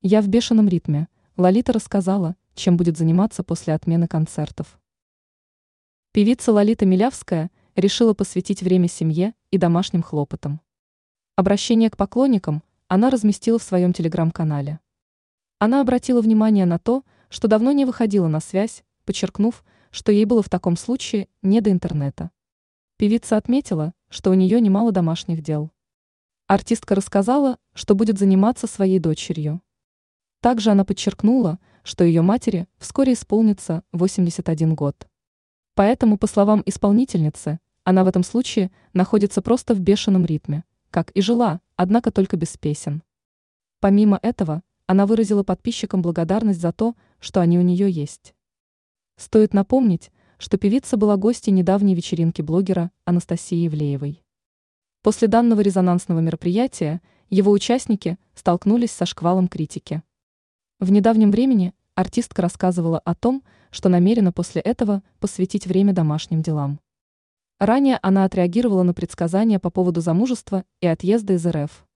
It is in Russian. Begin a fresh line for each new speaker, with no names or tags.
Я в бешеном ритме. Лолита рассказала, чем будет заниматься после отмены концертов. Певица Лолита Милявская решила посвятить время семье и домашним хлопотам. Обращение к поклонникам она разместила в своем телеграм-канале. Она обратила внимание на то, что давно не выходила на связь, подчеркнув, что ей было в таком случае не до интернета. Певица отметила, что у нее немало домашних дел. Артистка рассказала, что будет заниматься своей дочерью. Также она подчеркнула, что ее матери вскоре исполнится 81 год. Поэтому, по словам исполнительницы, она в этом случае находится просто в бешеном ритме, как и жила, однако только без песен. Помимо этого, она выразила подписчикам благодарность за то, что они у нее есть. Стоит напомнить, что певица была гостьей недавней вечеринки блогера Анастасии Евлеевой. После данного резонансного мероприятия его участники столкнулись со шквалом критики. В недавнем времени артистка рассказывала о том, что намерена после этого посвятить время домашним делам. Ранее она отреагировала на предсказания по поводу замужества и отъезда из РФ.